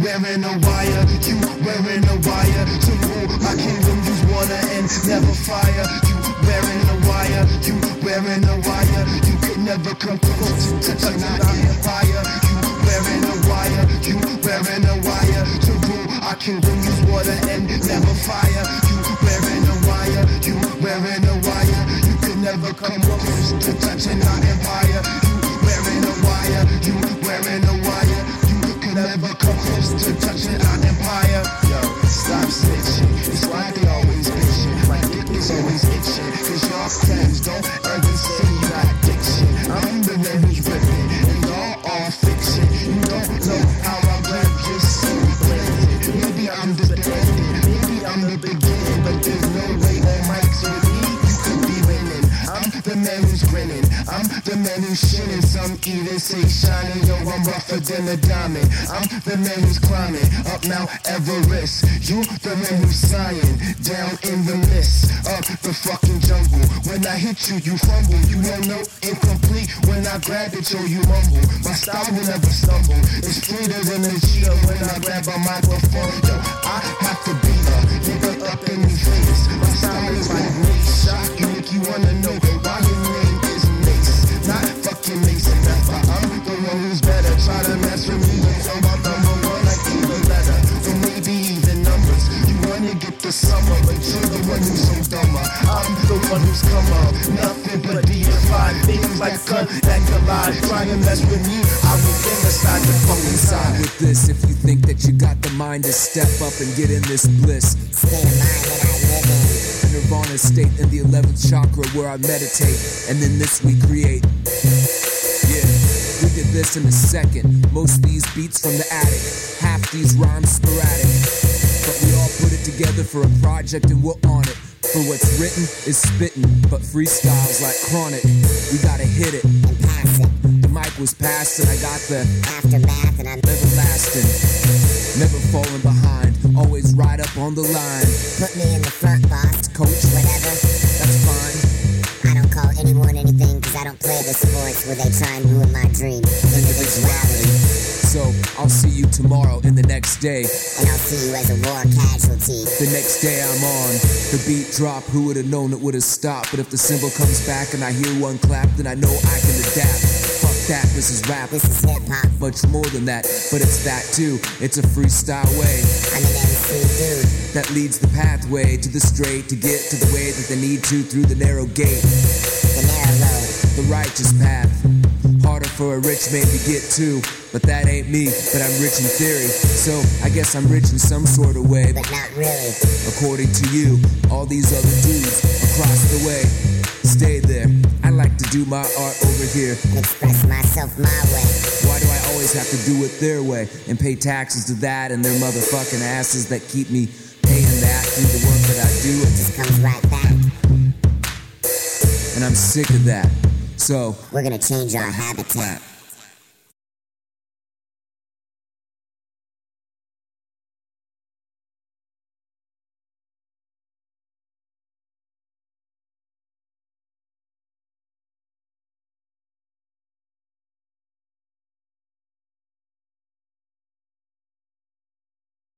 wearing a wire, you wearing a wire to rule my kingdom. Use water and never fire. You wearing a wire, you wearing a wire. You could never come close to touching our empire. You wearing a wire, you wearing a wire to rule our kingdom. Use water and never fire. You wearing a wire, you wearing a wire. You could never come close to touching our empire. Close to touching our the man who's grinning, I'm the man who's shinning. Some even say shining, yo, I'm rougher than a diamond. I'm the man who's climbing up Mount Everest. You the man who's sighing down in the mist of the fucking jungle. When I hit you, you fumble. You don't know incomplete. When I grab it, yo, you mumble. My style will never stumble. It's who's come up, nothing but deified. Things like gun that collide. Try to mess with me, I will genocide the fucking Side side. with this if you think that you got the mind to step up and get in this bliss. Live nirvana state in the 11th chakra where I meditate, and then this we create. Yeah, we did this in a second. Most these beats from the attic, half these rhymes sporadic. But we all put it together for a project and we're on it. For what's written is spitting, but freestyles like chronic. We gotta hit it. and pass it. The mic was passed and I got the Aftermath, and I'm everlasting. Never falling behind, always right up on the line. put me in the front, boss. Coach, Whatever. that's fine. I don't call anyone anything because I don't play the sports where they try and ruin my dream. Individuality. So I'll see you tomorrow in the next day. And I'll see you as a war casualty. The next day I'm on. The beat drop, who would have known it would have stopped? But if the cymbal comes back and I hear one clap, then I know I can adapt. Fuck that, this is rap. This is hip hop. Much more than that, but it's that too. It's a freestyle way I'm an MC dude. that leads the pathway to the straight to get to the way that they need to through the narrow gate. The narrow road. the righteous path. Harder for a rich man to get to, but that ain't me. But I'm rich in theory, so I guess I'm rich in some sort of way. But not really. According to you, all these other dudes across the way, stay there. I like to do my art over here. And express myself my way. Why do I always have to do it their way and pay taxes to that and their motherfucking asses that keep me paying that through the work that I do? It just comes right back. And I'm sick of that. So, We're gonna change our habitat.